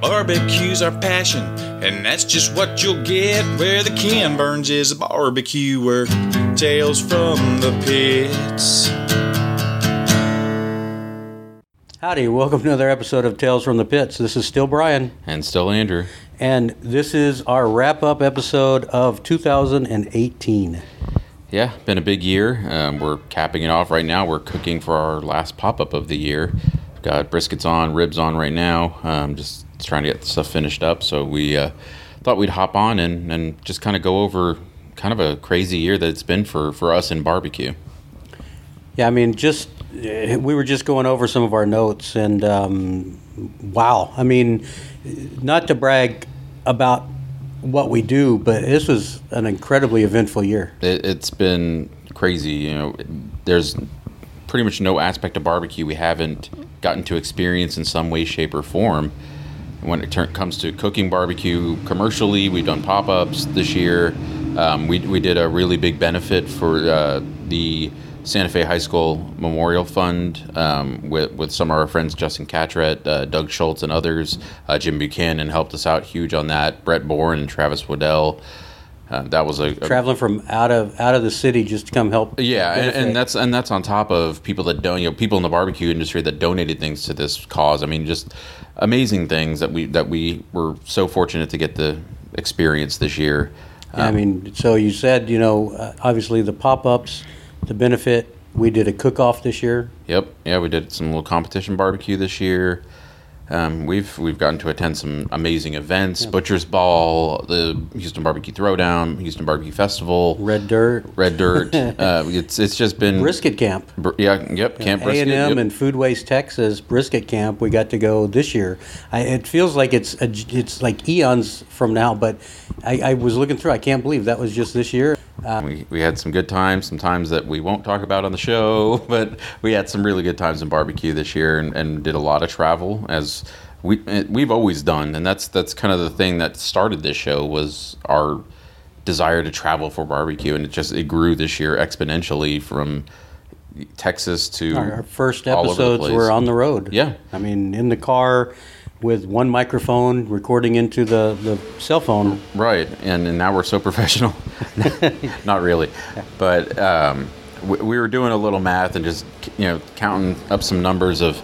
Barbecue's our passion, and that's just what you'll get where the Ken Burns is a barbecuer. Tales from the pits. Howdy, welcome to another episode of Tales from the Pits. This is still Brian, And still Andrew. and this is our wrap up episode of 2018. Yeah, been a big year. Um, we're capping it off right now. We're cooking for our last pop up of the year. Got briskets on, ribs on right now. Um, just trying to get stuff finished up. So we uh, thought we'd hop on and, and just kind of go over kind of a crazy year that it's been for, for us in barbecue. Yeah, I mean, just eh, we were just going over some of our notes, and um, wow, I mean, not to brag about what we do, but this was an incredibly eventful year. It, it's been crazy. You know, there's pretty much no aspect of barbecue we haven't gotten to experience in some way, shape, or form. When it turn, comes to cooking barbecue commercially, we've done pop ups this year. Um, we, we did a really big benefit for uh, the Santa Fe High School Memorial Fund um, with, with some of our friends, Justin Catret, uh, Doug Schultz, and others. Uh, Jim Buchanan helped us out huge on that. Brett Bourne and Travis Waddell. Uh, that was a, a Traveling from out of out of the city just to come help. yeah, and, and that's and that's on top of people that don't, you know, people in the barbecue industry that donated things to this cause. I mean, just amazing things that we that we were so fortunate to get the experience this year. I mean, so you said, you know, uh, obviously the pop ups, the benefit. We did a cook off this year. Yep, yeah, we did some little competition barbecue this year. Um, we've we've gotten to attend some amazing events: Butcher's Ball, the Houston Barbecue Throwdown, Houston Barbecue Festival, Red Dirt, Red Dirt. uh, it's it's just been Brisket Camp. Br- yeah, yep, Camp A and M yep. and Foodways Texas Brisket Camp. We got to go this year. I, it feels like it's a, it's like eons from now, but I, I was looking through. I can't believe that was just this year. Uh, We, we had some good times, some times that we won't talk about on the show, but we had some really good times in barbecue this year and, and did a lot of travel as we eh, we've always done, and that's that's kind of the thing that started this show was our desire to travel for barbecue, and it just it grew this year exponentially from Texas to our, our first all over the episodes were on the road. Yeah. I mean, in the car with one microphone, recording into the the cell phone. Right, and, and now we're so professional. Not really, but um, we, we were doing a little math and just you know counting up some numbers of.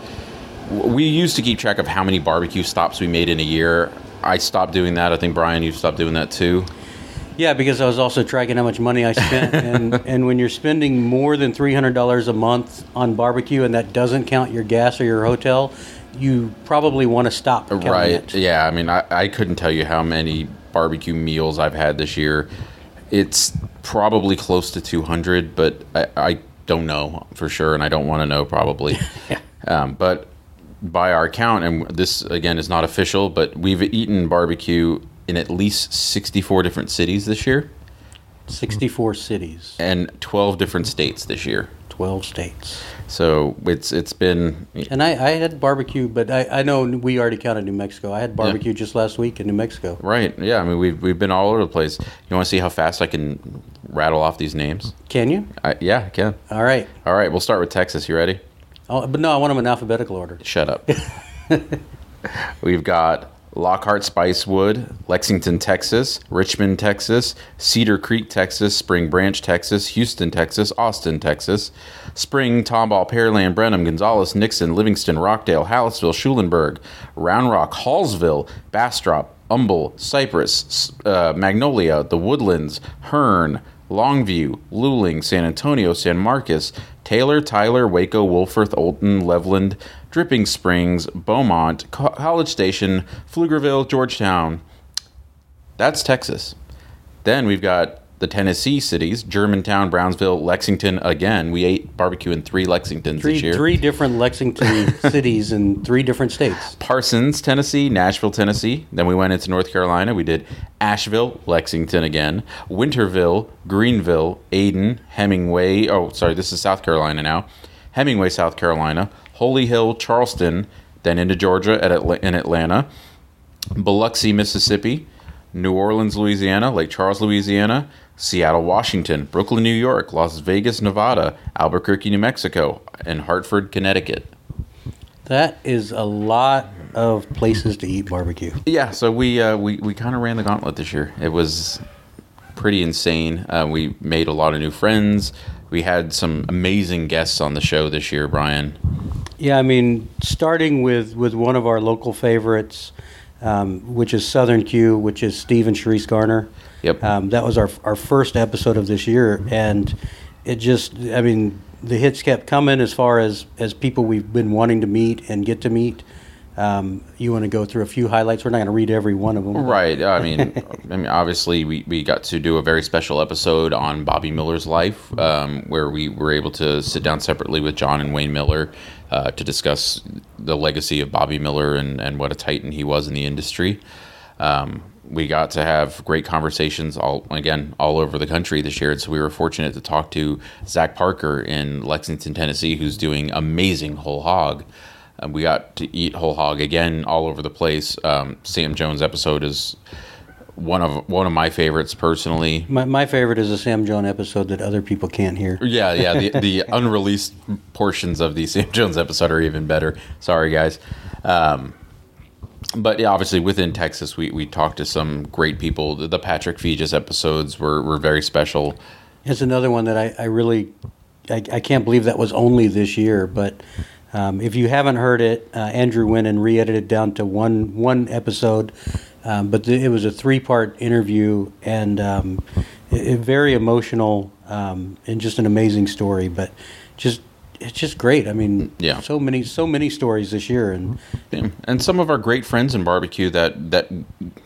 We used to keep track of how many barbecue stops we made in a year. I stopped doing that. I think Brian, you stopped doing that too. Yeah, because I was also tracking how much money I spent, and and when you're spending more than three hundred dollars a month on barbecue, and that doesn't count your gas or your hotel, you probably want to stop. Right. it. Yeah. I mean, I, I couldn't tell you how many barbecue meals I've had this year. It's probably close to 200, but I, I don't know for sure, and I don't want to know probably. um, but by our count, and this again is not official, but we've eaten barbecue in at least 64 different cities this year Sixty-four cities, and 12 different states this year. Twelve states. So it's it's been And I, I had barbecue, but I, I know we already counted New Mexico. I had barbecue just last week in New Mexico. right. Yeah. I mean, we've we've been all over the place. You want to see how fast I can rattle off these names? Can you? I, yeah, I can. All right. All right, we'll start with Texas. You ready? Oh, but no, I want them in alphabetical order. Shut up. We've got Lockhart Spicewood, Lexington, Texas, Richmond, Texas, Cedar Creek, Texas, Spring Branch, Texas, Houston, Texas, Austin, Texas, Spring, Tomball, Pearland, Brenham, Gonzales, Nixon, Livingston, Rockdale, Hallettsville, Schulenburg, Round Rock, Hallsville, Bastrop, Humble, Cypress, uh, Magnolia, The Woodlands, Hearne, Longview, Luling, San Antonio, San Marcos, Taylor, Tyler, Waco, Wolfforth, Olton, Levelland, Dripping Springs, Beaumont, Co- College Station, Pflugerville, Georgetown. That's Texas. Then we've got the Tennessee cities: Germantown, Brownsville, Lexington. Again, we ate barbecue in three Lexingtons Three, this year. three different Lexington cities in three different states. Parsons, Tennessee, Nashville, Tennessee. Then we went into North Carolina. We did Asheville, Lexington again, Winterville, Greenville, Ayden, Hemingway. Oh, sorry, this is South Carolina now. Hemingway, South Carolina, Holly Hill, Charleston, then into Georgia at Atla- in Atlanta, Biloxi, Mississippi, New Orleans, Louisiana, Lake Charles, Louisiana, Seattle, Washington, Brooklyn, New York, Las Vegas, Nevada, Albuquerque, New Mexico, and Hartford, Connecticut. That is a lot of places to eat barbecue. Yeah, so we uh, we we kind of ran the gauntlet this year. It was pretty insane. Uh, we made a lot of new friends. We had some amazing guests on the show this year, Brian. Yeah, I mean, starting with with one of our local favorites, um, which is Southern Q, which is Steve and Sharice Garner. Yep. Um, that was our our first episode of this year, and it just, I mean, the hits kept coming as far as as people we've been wanting to meet and get to meet. Um, you want to go through a few highlights? We're not going to read every one of them. Right. I mean, I mean, obviously, we, we got to do a very special episode on Bobby Mueller's life, um, where we were able to sit down separately with John and Wayne Mueller uh, to discuss the legacy of Bobby Mueller and, and what a titan he was in the industry. Um, we got to have great conversations all again all over the country this year. So we were fortunate to talk to Zach Parker in Lexington, Tennessee, who's doing amazing whole hog. And we got to eat whole hog again all over the place. Um, Sam Jones episode is one of one of my favorites personally. My, my favorite is a Sam Jones episode that other people can't hear. Yeah, yeah. The, the unreleased portions of the Sam Jones episode are even better. Sorry, guys. Um, but yeah, obviously within Texas, we, we talked to some great people. The, the Patrick Feges episodes were, were very special. It's another one that I, I really, I, I can't believe that was only this year. But um, if you haven't heard it, uh, Andrew went and re-edited down to one one episode. Um, but it was a three-part interview and um, it, it very emotional um, and just an amazing story. But just it's just great. I mean, Yeah. so many so many stories this year, and Yeah. And some of our great friends in barbecue that, that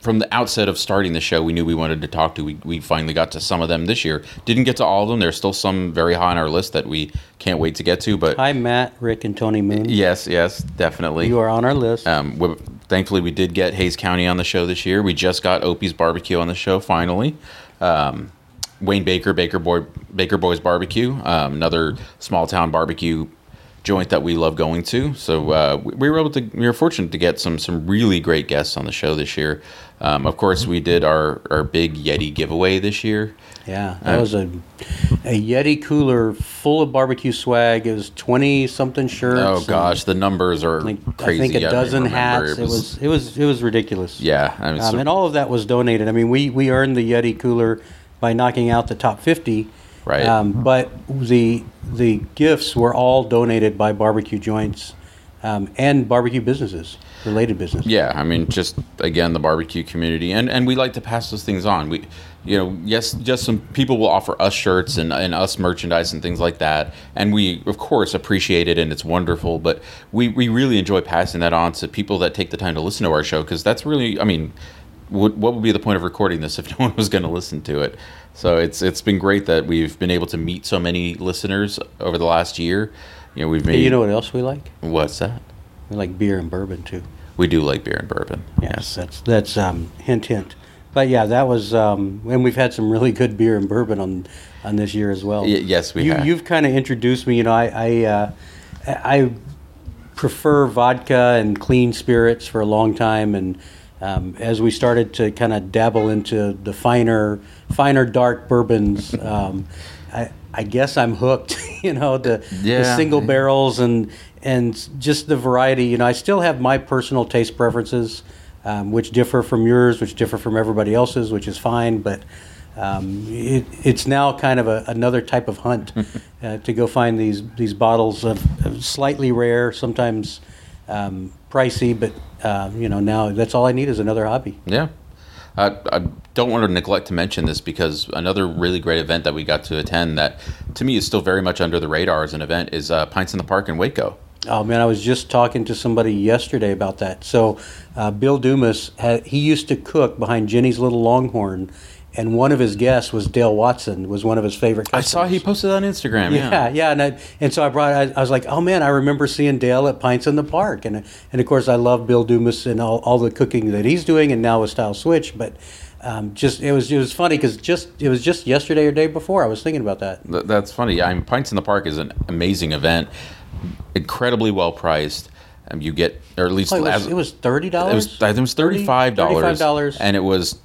from the outset of starting the show, we knew we wanted to talk to. We, we finally got to some of them this year. Didn't get to all of them. There's still some very high on our list that we can't wait to get to. But hi Matt, Rick, and Tony Moon. yes, yes, definitely. You are on our list. Um, we, thankfully, we did get Hays County on the show this year. We just got Opie's Barbecue on the show finally. Um, Wayne Baker, Baker Boy, Baker Boys Barbecue, um, another small town barbecue joint that we love going to. So uh, we, we were able to, we were fortunate to get some some really great guests on the show this year. Um, of course, we did our our big Yeti giveaway this year. Yeah, that was a a Yeti cooler full of barbecue swag. It was twenty something shirts. Oh gosh, the numbers are like, crazy. I think a don't dozen hats. It was it was it was ridiculous. yeah, I mean, um, so- and all of that was donated. I mean, we we earned the Yeti cooler by knocking out the top fifty. Right. Um, but the the gifts were all donated by barbecue joints um, and barbecue businesses, related businesses. Yeah, I mean, just again the barbecue community, and and we like to pass those things on. We, you know, yes, just some people will offer us shirts and and us merchandise and things like that, and we of course appreciate it and it's wonderful. But we we really enjoy passing that on to people that take the time to listen to our show because that's really, I mean, what what would be the point of recording this if no one was going to listen to it? So it's it's been great that we've been able to meet so many listeners over the last year. You know, we've made. You know what else we like? what's that? We like beer and bourbon too. We do like beer and bourbon. Yes, that's that's um, hint hint. But yeah, that was, um, and we've had some really good beer and bourbon on on this year as well. Y- yes, we you, have. You've kind of introduced me. You know, I I, uh, I prefer vodka and clean spirits for a long time, and um, as we started to kind of dabble into the finer finer dark bourbons. Um, I, I guess I'm hooked, you know, the, the single barrels and and just the variety. You know, I still have my personal taste preferences, um, which differ from yours, which differ from everybody else's, which is fine. But um, it, it's now kind of a, another type of hunt uh, to go find these these bottles of, of slightly rare, sometimes um, pricey, but um, you know now that's all I need is another hobby. Yeah. I, I don't want to neglect to mention this because another really great event that we got to attend that to me is still very much under the radar as an event is uh, Pints in the Park in Waco. Oh man, I was just talking to somebody yesterday about that. So, uh, Bill Dumas had, he used to cook behind Ginny's Little Longhorn, and one of his guests was Dale Watson, was one of his favorite. I saw he posted on Instagram. Yeah, Yeah. yeah, and I, and so I brought. I, I was like, oh man, I remember seeing Dale at Pints in the Park, and and of course I love Bill Dumas and all, all the cooking that he's doing, and now with Stiles Switch. But um, just it was it was funny because just it was just yesterday or day before I was thinking about that. Th- that's funny. I mean, Pints in the Park is an amazing event, incredibly well priced. Um, you get, or at least Oh, it, was, as- it was thirty dollars. It was, I think it was thirty-five dollars. $35. and it was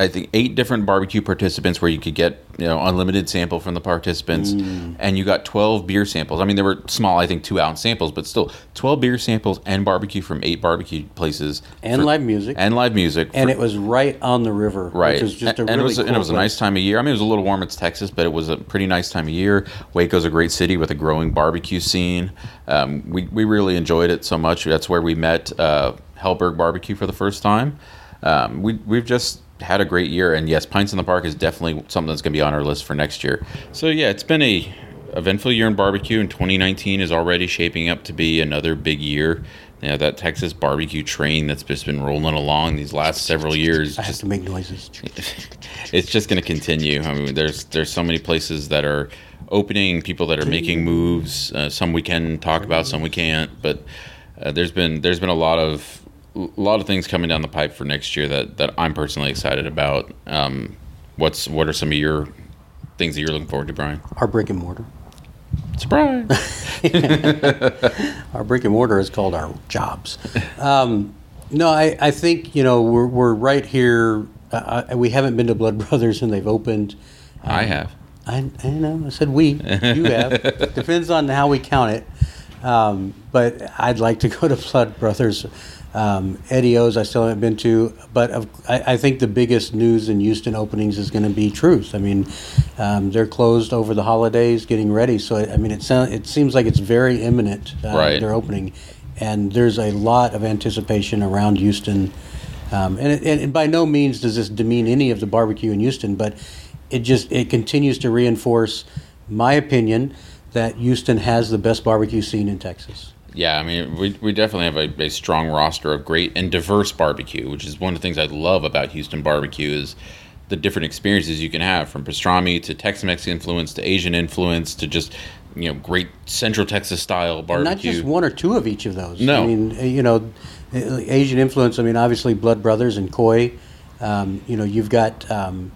I think eight different barbecue participants where you could get you know unlimited sample from the participants, Mm. and you got twelve beer samples. I mean, they were small, I think two ounce samples, but still twelve beer samples and barbecue from eight barbecue places And for- live music. and live music. and for- it was right on the river, Right, which was just a and, really and it was cool and it was a nice time of year. I mean, it was a little warm. It's Texas, but it was a pretty nice time of year. Waco's a great city with a growing barbecue scene. Um, we we really enjoyed it so much. That's where we met uh, Helberg Barbecue for the first time. Um, we we've just had a great year, and yes, Pints in the Park is definitely something that's going to be on our list for next year. So yeah, it's been a eventful year in barbecue, and 2019 is already shaping up to be another big year. You know, that Texas barbecue train that's just been rolling along these last several years. I have just to make noises. it's just going to continue. I mean, there's there's so many places that are opening, people that are making moves. Uh, some we can talk about, some we can't. But uh, there's been there's been a lot of a lot of things coming down the pipe for next year that that I'm personally excited about. Um, what's what are some of your things that you're looking forward to, Brian? Our brick and mortar. Surprise! Our brick and mortar is called our jobs. Um, no, I, I think you know we're we're right here. Uh, I, we haven't been to Blood Brothers and they've opened. I have. I, I know. I said we. You have. Depends on how we count it. Um, but I'd like to go to Blood Brothers. Um, Eddie O's I still haven't been to, but of, I, I think the biggest news in Houston openings is going to be Truth. I mean, um, they're closed over the holidays, getting ready. So I mean, it sounds it seems like it's very imminent. Uh, Right. They're opening, and there's a lot of anticipation around Houston. Um, and, it, and by no means does this demean any of the barbecue in Houston, but it just it continues to reinforce my opinion that Houston has the best barbecue scene in Texas. Yeah, I mean, we, we definitely have a, a strong roster of great and diverse barbecue, which is one of the things I love about Houston barbecue is the different experiences you can have from pastrami to Tex-Mex influence to Asian influence to just you know great Central Texas style barbecue. Not just one or two of each of those. No. I mean, uh, you know, uh, Asian influence. I mean, obviously Blood Brothers and Khoi. Um, you know, you've got um,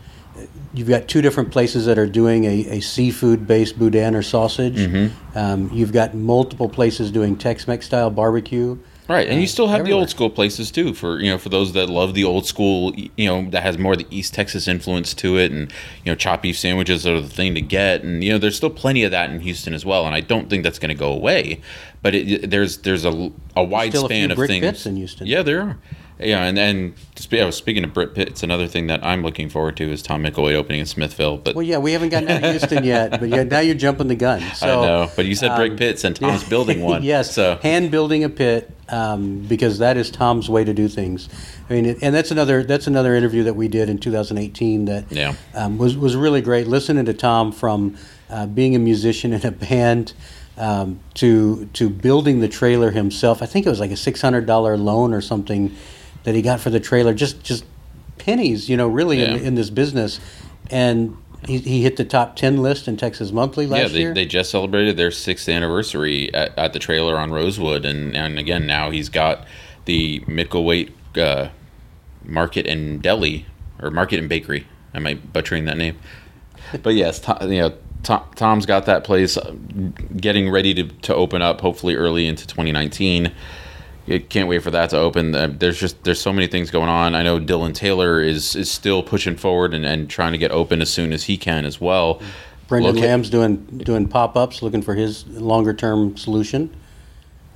you've got two different places that are doing a, a seafood-based boudin or sausage. Mm-hmm. Um, you've got multiple places doing Tex-Mex style barbecue. Right, and you uh, still have the old school places too. For you know, for those that love the old school, you know, that has more of the East Texas influence to it, and you know, chopped beef sandwiches are the thing to get, and you know, there's still plenty of that in Houston as well. And I don't think that's going to go away, but it, there's there's a, a wide Still a span few of brick things. in Houston. Yeah, there are. Yeah, and and spe- I was speaking of Brit Pitt, it's another thing that I'm looking forward to is Tom Micklethwait opening in Smithville. But Well, yeah, we haven't gotten out of Houston yet, but yeah, now you're jumping the gun. So, I know, but you said brick um, pits and Tom's building one. yes, so hand building a pit um, because that is Tom's way to do things. I mean, and that's another that's another interview that we did in 2018 that Yeah. um, was was really great. Listening to Tom from uh, being a musician in a band. Um, to to building the trailer himself, I think it was like a six hundred dollar loan or something that he got for the trailer. Just just pennies, you know, really in, Yeah. in this business. And he, he hit the top ten list in Texas Monthly last year. yeah, they, year. they just celebrated their sixth anniversary at, at the trailer on Rosewood, and and again now he's got the Micklethwait uh, Market and Deli or Market and Bakery. Am I butchering that name? But yes, Tom, you know, Tom, Tom's got that place uh, getting ready to, to open up, hopefully early into 2019. Can't wait for that to open. Uh, There's just there's so many things going on. I know Dylan Taylor is is still pushing forward and, and trying to get open as soon as he can as well. Brendan Look at- Lamb's doing doing pop ups, looking for his longer term solution.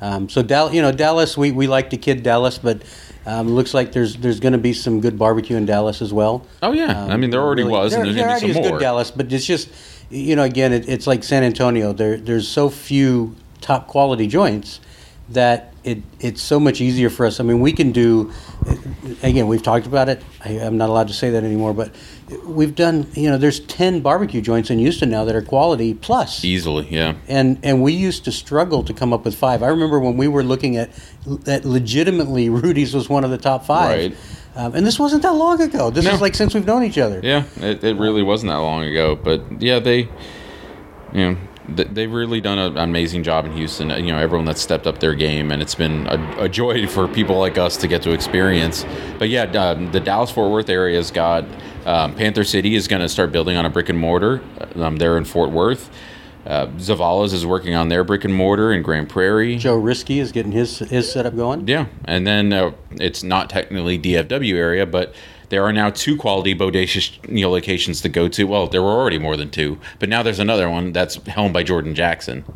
Um, so Dallas, you know Dallas, we, we like to kid Dallas, but um, looks like there's there's going to be some good barbecue in Dallas as well. Oh yeah, I mean there already Um, Really- was, and there's there gonna be already some is more. good Dallas, but it's just you know again it, it's like San Antonio. There there's so few top quality joints that it it's so much easier for us. I mean we can do again we've talked about it. I, I'm not allowed to say that anymore, but we've done you know there's ten barbecue joints in Houston now that are quality plus Easily, yeah. and and we used to struggle to come up with five. I remember when we were looking at that legitimately Rudy's was one of the top five. Right. Um, and this wasn't that long ago. This No. is like since we've known each other. Yeah, it, it really wasn't that long ago, but yeah, they, you know, they've really done an amazing job in Houston. Uh, You know, everyone that's stepped up their game, and it's been a, a joy for people like us to get to experience. But yeah, um, the Dallas Fort Worth area has got um, Panther City is going to start building on a brick and mortar. Um, there in Fort Worth. Uh, Zavala's is working on their brick and mortar in Grand Prairie. Joe Risky is getting his his setup going. Yeah, and then uh, it's not technically DFW area, but There are now two quality bodacious you know, locations to go to. Well, there were already more than two, but now there's another one that's helmed by Jordan Jackson.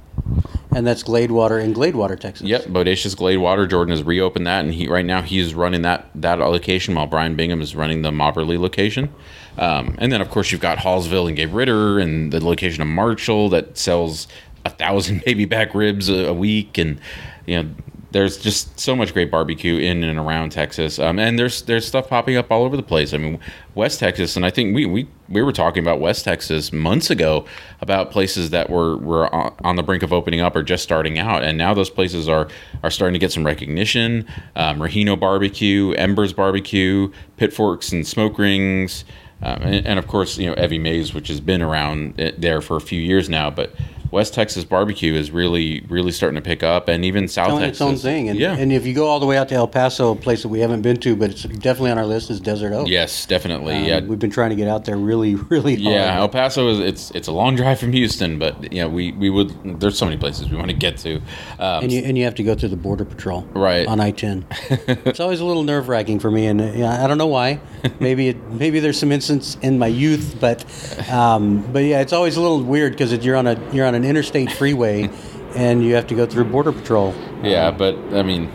And that's Gladewater in Gladewater, Texas. Yep, Bodacious Gladewater. Jordan has reopened that, and he right now he's running that that location while Brian Bingham is running the Mobberly location. Um, and then of course you've got Hallsville and Gabe Ritter, and the location of Marshall that sells a thousand baby back ribs a, a week, and you know there's just so much great barbecue in and around Texas, um, and there's there's stuff popping up all over the place. I mean, West Texas, and I think we we, we were talking about West Texas months ago about places that were were on the brink of opening up or just starting out, and now those places are are starting to get some recognition. Um, Barbecue, Embers Barbecue, Pitforks and Smoke Rings. Um, and, and, of course, you know Evie Mae's, which has been around eh, there for a few years now, but West Texas barbecue is really really starting to pick up, and even South Telling Texas. its own thing. And, yeah. and if you go all the way out to El Paso, a place that we haven't been to, but it's definitely on our list, is Desert Oak. yes, definitely. Um, yeah, We've been trying to get out there really, really hard. yeah. El Paso is it's it's a long drive from Houston, but yeah, we we would. There's so many places we want to get to. Um, And you, and you have to go through the border patrol Right. on I ten. it's always a little nerve wracking for me, and uh, I don't know why. Maybe it, maybe there's some instance in my youth, but um, but yeah, it's always a little weird because you're on a you're on an interstate freeway, and you have to go through border patrol. Yeah, but I mean,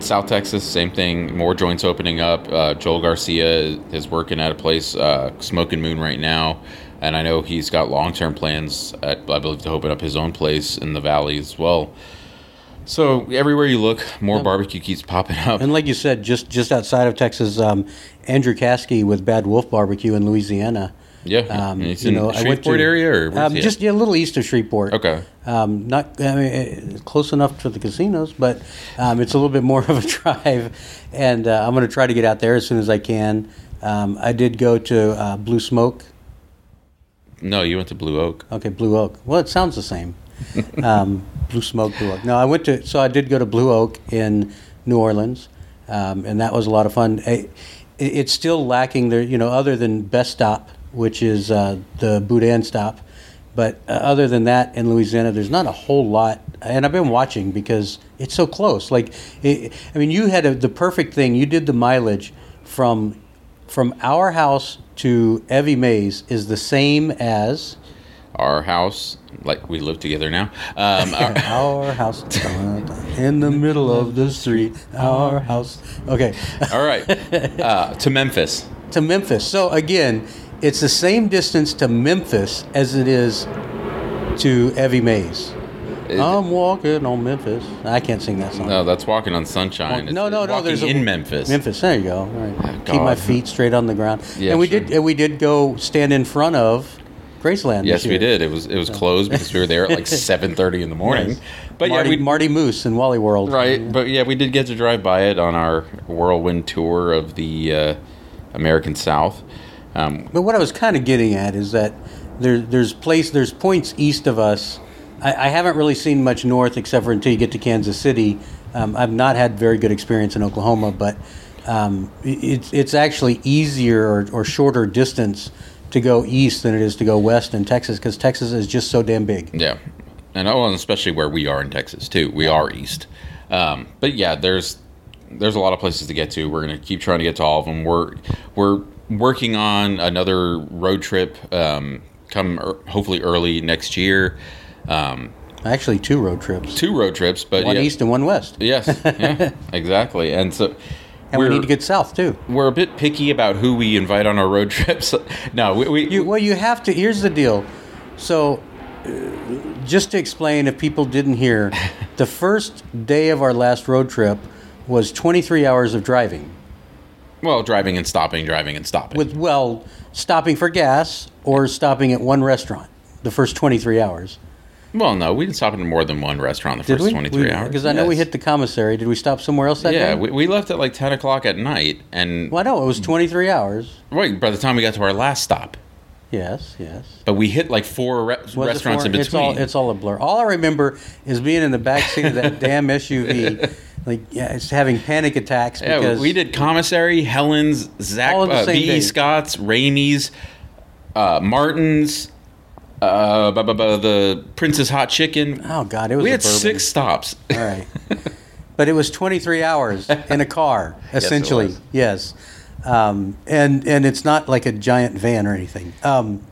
South Texas, same thing. More joints opening up. Uh, Joel Garcia is working at a place, uh, Smoking Moon, right now, and I know he's got long term plans. At, I believe to open up his own place in the valley as well. So everywhere you look, more barbecue keeps popping up. And like you said, just just outside of Texas, um, Andrew Caskey with Bad Wolf Barbecue in Louisiana. Yeah, Um, it's you know, I Shreveport to- area, or Um, just yeah, a little east of Shreveport. okay. Um, not I mean, eh, close enough to the casinos, but um, it's a little bit more of a drive, and uh, I'm going to try to get out there as soon as I can. Um, I did go to uh, Blue Smoke. No, you went to Blue Oak. Okay, Blue Oak. Well, it sounds the same. um, Blue Smoke, Blue Oak. No, I went to. So I did go to Blue Oak in New Orleans, um, and that was a lot of fun. It, it's still lacking there, you know, other than Best Stop, which is uh, the Boudin stop. But uh, other than that, in Louisiana, there's not a whole lot. And I've been watching because it's so close. Like, it, I mean, you had a, the perfect thing. You did the mileage from from our house to Evie Mae's is the same as Our house, like we live together now. Um, our, our house in the middle of the street. Our house. Okay, all right, uh, to Memphis. to Memphis. So again, it's the same distance to Memphis as it is to Evie Mae's. It- I'm walking on Memphis. I can't sing that song. No, that's walking on sunshine. no, no, no. walking There's a, in Memphis. Memphis. There you go. Right. Keep my feet straight on the ground. Yeah, and we sure. did. And we did go stand in front of Graceland. Yes, we did. It was it was closed because we were there at like seven thirty in the morning. Yes. But Marty, yeah, we Marty Moose in Wally World. right. But yeah, we did get to drive by it on our whirlwind tour of the uh, American South. Um, But what I was kind of getting at is that there, there's place, there's points east of us. I, I haven't really seen much north except for until you get to Kansas City. Um, I've not had very good experience in Oklahoma, but um, it's it's actually easier or, or shorter distance to go east than it is to go west in Texas because Texas is just so damn big. yeah, and oh, and especially where we are in Texas too. We are east. Um, but yeah, there's there's a lot of places to get to. We're gonna keep trying to get to all of them. We're we're working on another road trip. Um, come er, hopefully early next year. Um, Actually, two road trips, two road trips, but one yeah, east and one west, Yes, yeah, exactly. And so and we need to get south too. we're a bit picky about who we invite on our road trips. no, we, we You, well, you have to. Here's the deal. So, uh, just to explain, if people didn't hear, the first day of our last road trip was 23 hours of driving, well, driving and stopping, driving and stopping. with well, stopping for gas or stopping at one restaurant. The first 23 hours. well, no, we didn't stop in more than one restaurant the Did first we? twenty three hours. Because I know we Yes. hit the commissary. Did we stop somewhere else that Yeah, day? we, we left at like ten o'clock at night, and well, I know it was 23 hours. right by the time we got to our last stop, Yes, yes. but we hit like four re- Was it restaurants in It's all, it's all a blur. All I remember is being in the back seat of that damn SUV, like yeah, it's having panic attacks yeah, because we did commissary, Helen's, Zach, All in the uh, same B.E. day. Scott's, Ramey's, uh, Martin's, uh, bu- bu- bu- the Prince's Hot Chicken. Oh God, it was. we a had bourbon. six stops. All right, but it was 23 hours in a car, essentially. was. Yes. um, and and it's not like a giant van or anything. Um,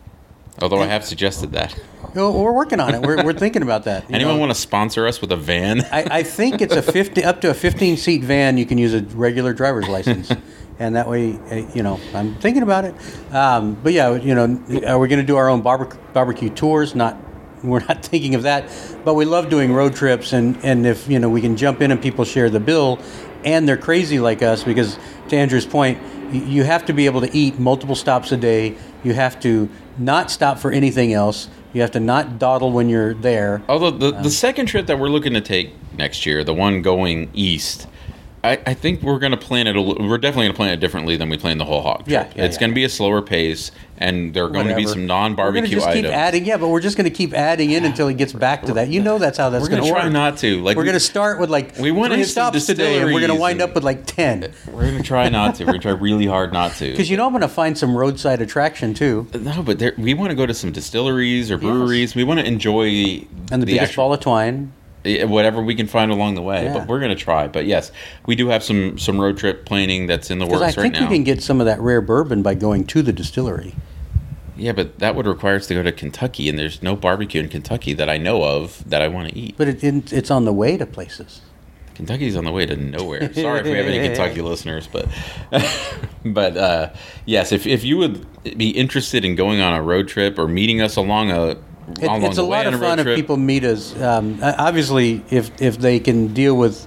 Although I have suggested that. well, we're working on it. We're, we're thinking about that. Anyone know. want to sponsor us with a van? I, I think it's a 50 up to a 15 seat van. You can use a regular driver's license, and that way, uh, you know, I'm thinking about it. Um, but yeah, you know, are we going to do our own barbe- barbecue tours? Not, we're not thinking of that. But we love doing road trips, and and if you know we can jump in and people share the bill, and they're crazy like us because to Andrew's point, you have to be able to eat multiple stops a day. You have to not stop for anything else. You have to not dawdle when you're there. Although the, the um, second trip that we're looking to take next year, the one going east, I, I think we're going to plan it. A, we're definitely going to plan it differently than we planned the whole hog trip. Yeah, yeah, it's yeah. going to be a slower pace, and there are going to be some non-barbecue items. keep adding, yeah, but we're just going to keep adding in until it gets back to that. You know, that's how that's going to work. We're going gonna try work. not to. Like we're we- going to start with like we wanna three hit stops today, and we're going to wind up with like ten. We're going to try not to. We're going to try really hard not to. Because you know I'm going to find some roadside attraction too, No, but there, we want to go to some distilleries or breweries. We want to enjoy and the, biggest actual- ball of twine. Eh, whatever we can find along the way. Yeah. But we're going to try. But yes, we do have some some road trip planning that's in the works I right think now. we can get some of that rare bourbon by going to the distillery. yeah, but that would require us to go to Kentucky, and there's no barbecue in Kentucky that I know of that I want to eat. But it, it, it's on the way to places. Kentucky's on the way to nowhere. Sorry if we have any Kentucky listeners, but but uh, yes, if if you would be interested in going on a road trip or meeting us along a It, it's a lot of fun if people meet us. Um, uh, obviously, if if they can deal with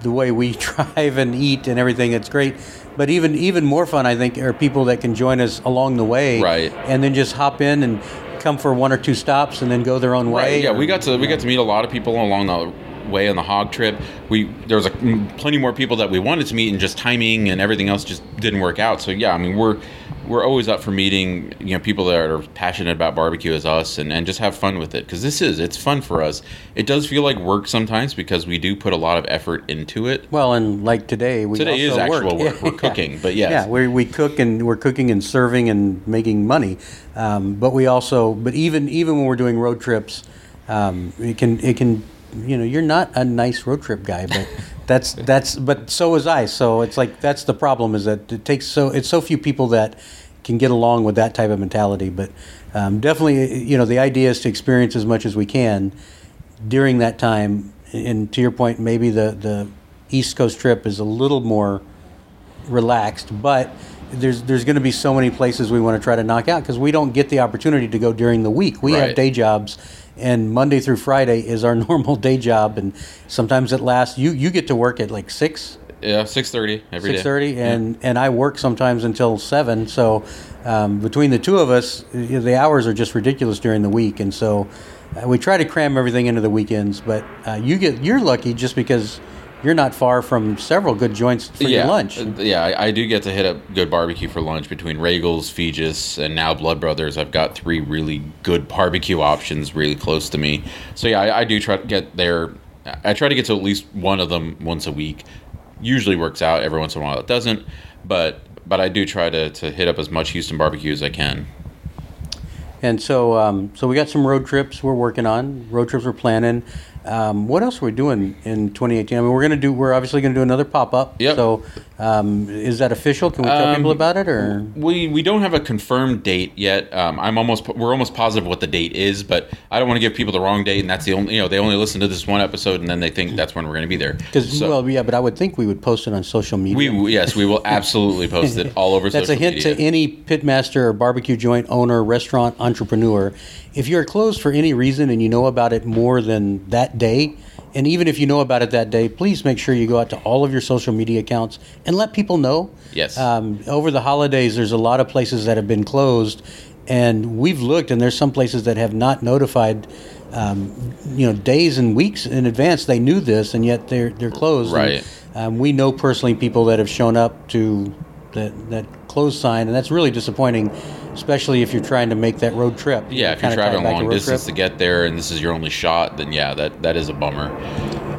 the way we drive and eat and everything, it's great. But even even more fun, I think, are people that can join us along the way, Right. And then just hop in and come for one or two stops and then go their own way. Right. Yeah, or- we got to we got to meet a lot of people along the way on the hog trip. We there was a, plenty more people that we wanted to meet, and just timing and everything else just didn't work out. So yeah, I mean we're we're always up for meeting you know people that are passionate about barbecue as us, and, and just have fun with it because this is it's fun for us. It does feel like work sometimes because we do put a lot of effort into it. Well, and like today, we Today is actual work. Yeah, We're cooking, but yes. yeah, we we cook and we're cooking and serving and making money. Um, but we also, but even even when we're doing road trips, um, it can it can, you know, you're not a nice road trip guy, but that's that's but so was I. So it's like that's the problem is that it takes so it's so few people that can get along with that type of mentality. But um, definitely, you know, the idea is to experience as much as we can during that time. And to your point, maybe the, the East Coast trip is a little more relaxed, but there's there's going to be so many places we want to try to knock out because we don't get the opportunity to go during the week. We have day jobs, and Monday through Friday is our normal day job, and sometimes it lasts. You you get to work at like six. Yeah, six thirty every day. Six thirty, and and I work sometimes until seven. So um, between the two of us, the hours are just ridiculous during the week, and so uh, we try to cram everything into the weekends. But uh, you get you're lucky just because you're not far from several good joints for yeah, your lunch. Yeah, I, I do get to hit up good barbecue for lunch between Regal's, Feges, and now Blood Brothers. I've got three really good barbecue options really close to me. So yeah, I, I do try to get there. I try to get to at least one of them once a week. Usually works out. Every once in a while it doesn't, but but I do try to, to hit up as much Houston barbecue as I can. And so, um, so we got some road trips we're working on. Road trips we're planning. Um, what else are we doing in 2018? I mean, we're gonna do. We're obviously gonna do another pop up. Yep. So, um, is that official? Can we tell people Um, about it, or We we don't have a confirmed date yet. Um, I'm almost we're almost positive what the date is, but I don't want to give people the wrong date, and that's the only you know they only listen to this one episode and then they think that's when we're going to be there. because So- well, yeah, but I would think we would post it on social media. We yes, we will absolutely post it all over. That's a hint media. to any pitmaster or barbecue joint owner, restaurant entrepreneur. If you're closed for any reason and you know about it more than that day, and even if you know about it that day, please make sure you go out to all of your social media accounts and let people know. Yes. Um, over the holidays, there's a lot of places that have been closed, and we've looked, and there's some places that have not notified. Um, you know, days and weeks in advance, they knew this, and yet they're they're closed. And, Right. um, we know personally people that have shown up to that that closed sign, and that's really disappointing, especially if you're trying to make that road trip. Yeah, if you're Kinda tie it traveling a long distance trip. to get there and this is your only shot, then yeah, that, that is a bummer.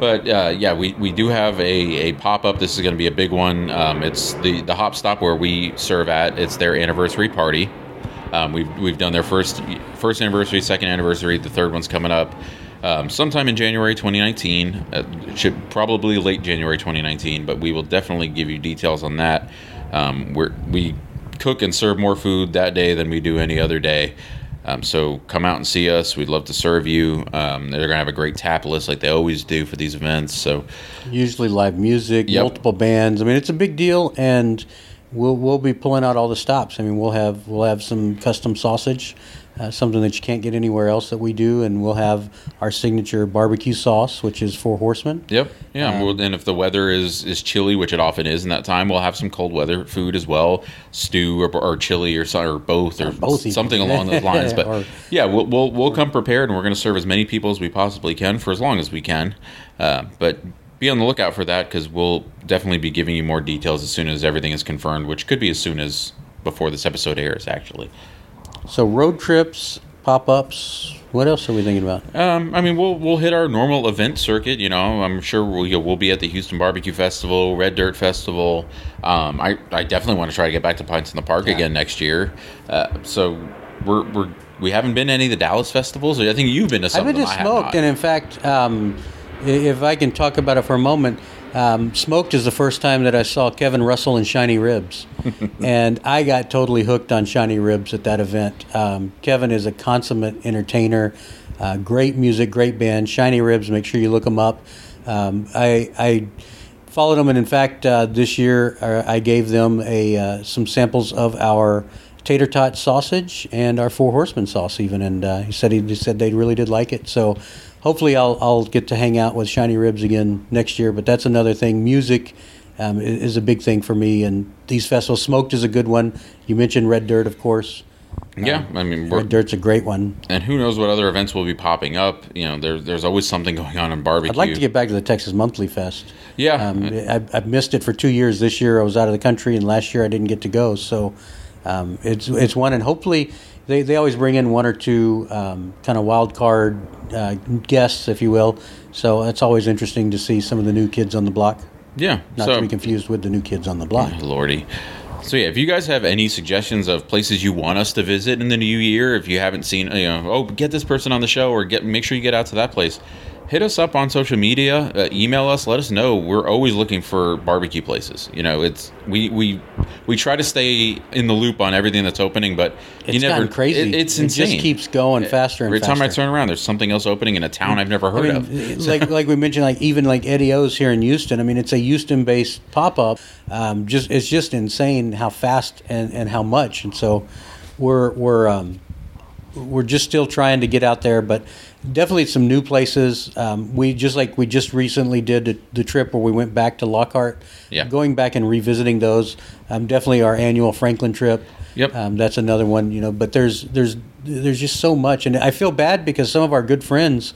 But uh, yeah, we, we do have a, a pop up. This is going to be a big one. Um, it's the, the hop stop where we serve at. It's their anniversary party. Um, we've, we've done their first first anniversary, second anniversary. The third one's coming up um, sometime in January 2019. Uh, should probably late January 2019, but we will definitely give you details on that. Um, we're, we cook and serve more food that day than we do any other day. Um, so come out and see us. We'd love to serve you. Um, they're gonna have a great tap list like they always do for these events. So Usually live music, Yep. multiple bands. I mean, it's a big deal, and we'll we'll be pulling out all the stops. I mean, we'll have we'll have some custom sausage, uh, something that you can't get anywhere else that we do, and we'll have our signature barbecue sauce, which is Four Horsemen. Yep. Yeah. and we'll- and if the weather is, is chilly, which it often is in that time, we'll have some cold weather food as well, stew or, or chili or, or both or both even. something along those lines. But Or- yeah, we'll, we'll we'll come prepared, and we're going to serve as many people as we possibly can for as long as we can. Uh, but be on the lookout for that because we'll definitely be giving you more details as soon as everything is confirmed, which could be as soon as before this episode airs, actually. So road trips, pop ups. What else are we thinking about? Um, I mean, we'll we'll hit our normal event circuit. You know, I'm sure we'll you know, we'll be at the Houston Barbecue Festival, Red Dirt Festival. Um, I I definitely want to try to get back to Pints in the Park again next year. Uh, so we're we're we haven't been to any of the Dallas festivals. I think you've been to some. I've been of to them. I have Smoked, and in fact, um, if I can talk about it for a moment, um, Smoked is the first time that I saw Kevin Russell and Shiny Ribs, and I got totally hooked on Shiny Ribs at that event. Um, Kevin is a consummate entertainer, uh, great music, great band. Shiny Ribs, make sure you look them up. Um, I, I followed them, and in fact, uh, this year uh, I gave them a uh, some samples of our tater tot sausage and our Four Horsemen sauce, even. And uh, he said he just said they really did like it. So hopefully, I'll I'll get to hang out with Shiny Ribs again next year. But that's another thing. Music. Um, is a big thing for me, and these festivals. Smoked is a good one. You mentioned Red Dirt, of course. yeah, I mean, Red Dirt's a great one. and who knows what other events will be popping up? You know, there, there's always something going on in barbecue. I'd like to get back to the Texas Monthly Fest. Yeah. Um, I've, I've missed it for two years. This year I was out of the country, and last year I didn't get to go. So um, it's it's one, and hopefully they, they always bring in one or two um, kind of wild card uh, guests, if you will. So it's always interesting to see some of the new kids on the block. yeah. Not so, to be confused with the new kids on the block. Lordy. So yeah, if you guys have any suggestions of places you want us to visit in the new year, if you haven't seen, you know, oh, get this person on the show or get make sure you get out to that place. Hit us up on social media, uh, email us, let us know. We're always looking for barbecue places. You know, it's we we we try to stay in the loop on everything that's opening, but you It's never crazy. It, it's It insane. just keeps going faster and Every time I turn around, there's something else opening in a town I've never I heard mean, of. like like we mentioned, like even like Eddie O's here in Houston. I mean, it's a Houston-based pop-up. Um, just it's just insane how fast and, and how much. And so we're we're um, we're just still trying to get out there, but definitely some new places. Um, we just like we just recently did the, the trip where we went back to Lockhart. Yeah. Going back and revisiting those. Um, definitely our annual Franklin trip. Yep. Um, that's another one, you know. But there's there's there's just so much, and I feel bad because some of our good friends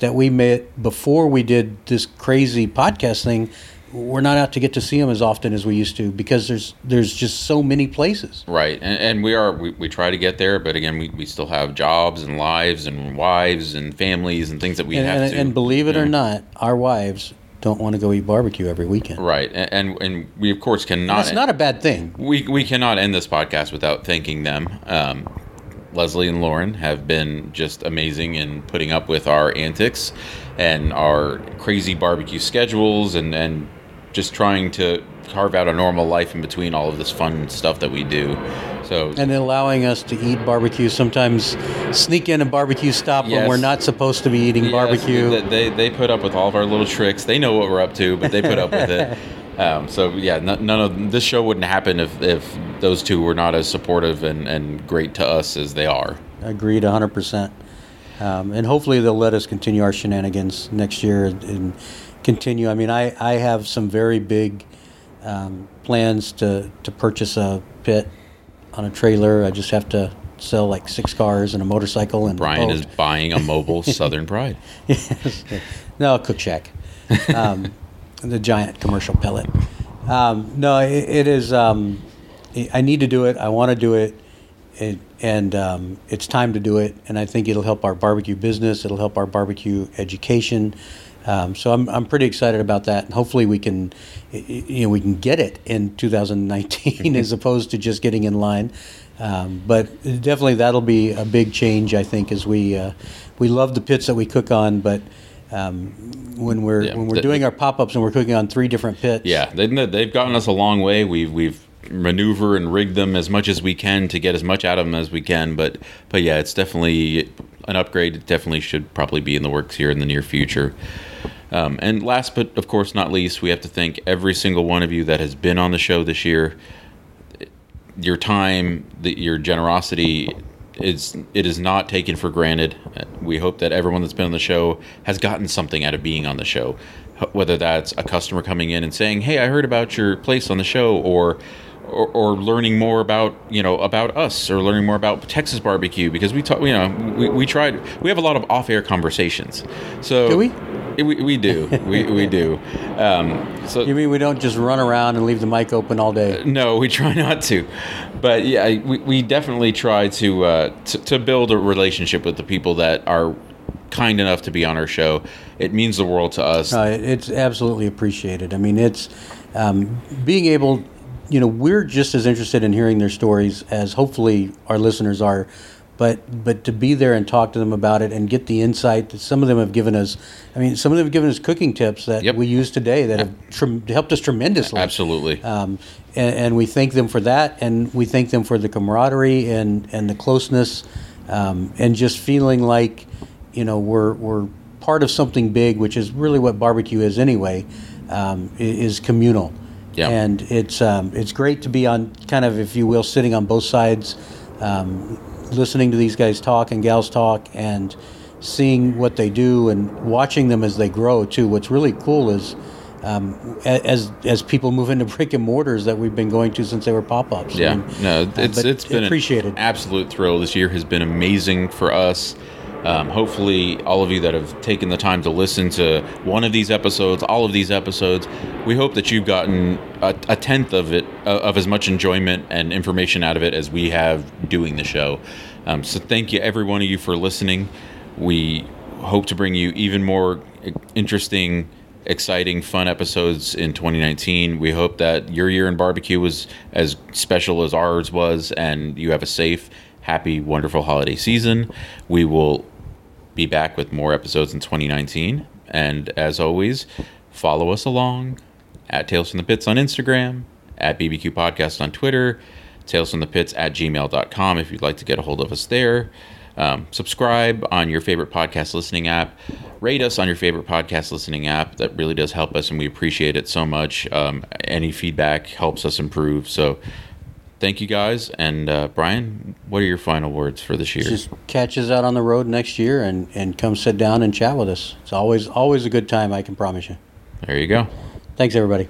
that we met before we did this crazy podcast thing, we're not out to get to see them as often as we used to because there's there's just so many places. Right, and, and we are we, we try to get there, but again, we, we still have jobs and lives and wives and families and things that we And, have and, to. and believe it you or not, our wives don't want to go eat barbecue every weekend. right, and, and and we of course cannot. That's not a bad thing. we we cannot end this podcast without thanking them. Um, Leslie and Lauren have been just amazing in putting up with our antics and our crazy barbecue schedules and and just trying to carve out a normal life in between all of this fun stuff that we do. So And allowing us to eat barbecue, sometimes sneak in a barbecue stop when we're not supposed to be eating Yes, barbecue. th- They, they put up with all of our little tricks. They know what we're up to, but they put up with it. Um, so yeah, n- none of this show wouldn't happen if, if those two were not as supportive and, and great to us as they are. Agreed, 100%. Um, and hopefully they'll let us continue our shenanigans next year and continue. I mean, I, I have some very big um, plans to, to purchase a pit on a trailer. I just have to sell like six cars and a motorcycle and Brian is buying a mobile Southern Pride. no, Cook Shack. Um, the giant commercial pellet. Um, no, it, it is. Um, I need to do it. I want to do it. it and um, it's time to do it. And I think it'll help our barbecue business. It'll help our barbecue education. Um, so I'm, I'm pretty excited about that. And hopefully we can, you know, we can get it in 2019 as opposed to just getting in line. Um, but definitely that'll be a big change. I think as we uh, we love the pits that we cook on, but um, when we're Yeah, when we're the- doing our pop ups and we're cooking on three different pits, Yeah, they, they've gotten us a long way. We've we've maneuver and rig them as much as we can to get as much out of them as we can. But but yeah, it's definitely an upgrade. It definitely should probably be in the works here in the near future. Um, and last but of course not least, we have to thank every single one of you that has been on the show this year. Your time, the, your generosity, is it is not taken for granted. We hope that everyone that's been on the show has gotten something out of being on the show, whether that's a customer coming in and saying, "Hey, I heard about your place on the show," or or, or, learning more about you know about us or learning more about Texas barbecue because we talk you know we, we tried we have a lot of off-air conversations. So do we? We, we do. We, we do. Um, so you mean we don't just run around and leave the mic open all day? No we try not to. But yeah we, we definitely try to, uh, to to build a relationship with the people that are kind enough to be on our show. It means the world to us. Uh, it's absolutely appreciated. I mean it's um, being able you know, we're just as interested in hearing their stories as hopefully our listeners are. But but to be there and talk to them about it and get the insight that some of them have given us. I mean, some of them have given us cooking tips that yep. we use today that have helped us tremendously. Absolutely. Um, and, and, we thank them for that, and we thank them for the camaraderie and and the closeness, um, and just feeling like, you know, we're we're part of something big, which is really what barbecue is anyway, um, is communal. Yeah. And it's um, it's great to be on kind of, if you will, sitting on both sides, um, listening to these guys talk and gals talk, and seeing what they do and watching them as they grow too. What's really cool is. Um, as as people move into brick and mortars that we've been going to since they were pop ups. Yeah, I mean, no, it's uh, it's been appreciated. An absolute thrill. This year has been amazing for us. Um, hopefully, all of you that have taken the time to listen to one of these episodes, all of these episodes, we hope that you've gotten a, a tenth of it, uh, of as much enjoyment and information out of it as we have doing the show. Um, so, thank you, every one of you, for listening. We hope to bring you even more interesting, exciting, fun episodes in 2019. We hope that your year in barbecue was as special as ours was, and you have a safe, happy, wonderful holiday season. We will be back with more episodes in 2019. And as always, follow us along at Tales from the Pits on Instagram, at BBQ Podcast on Twitter, Tales from the Pits at gmail.com if you'd like to get a hold of us there. Um, subscribe on your favorite podcast listening app. Rate us on your favorite podcast listening app. That really does help us, and we appreciate it so much. Um, any feedback helps us improve. So thank you guys. And uh, Brian, what are your final words for this year? Just catch us out on the road next year and, and come sit down and chat with us. It's always always a good time. I can promise you. There you go. Thanks, everybody.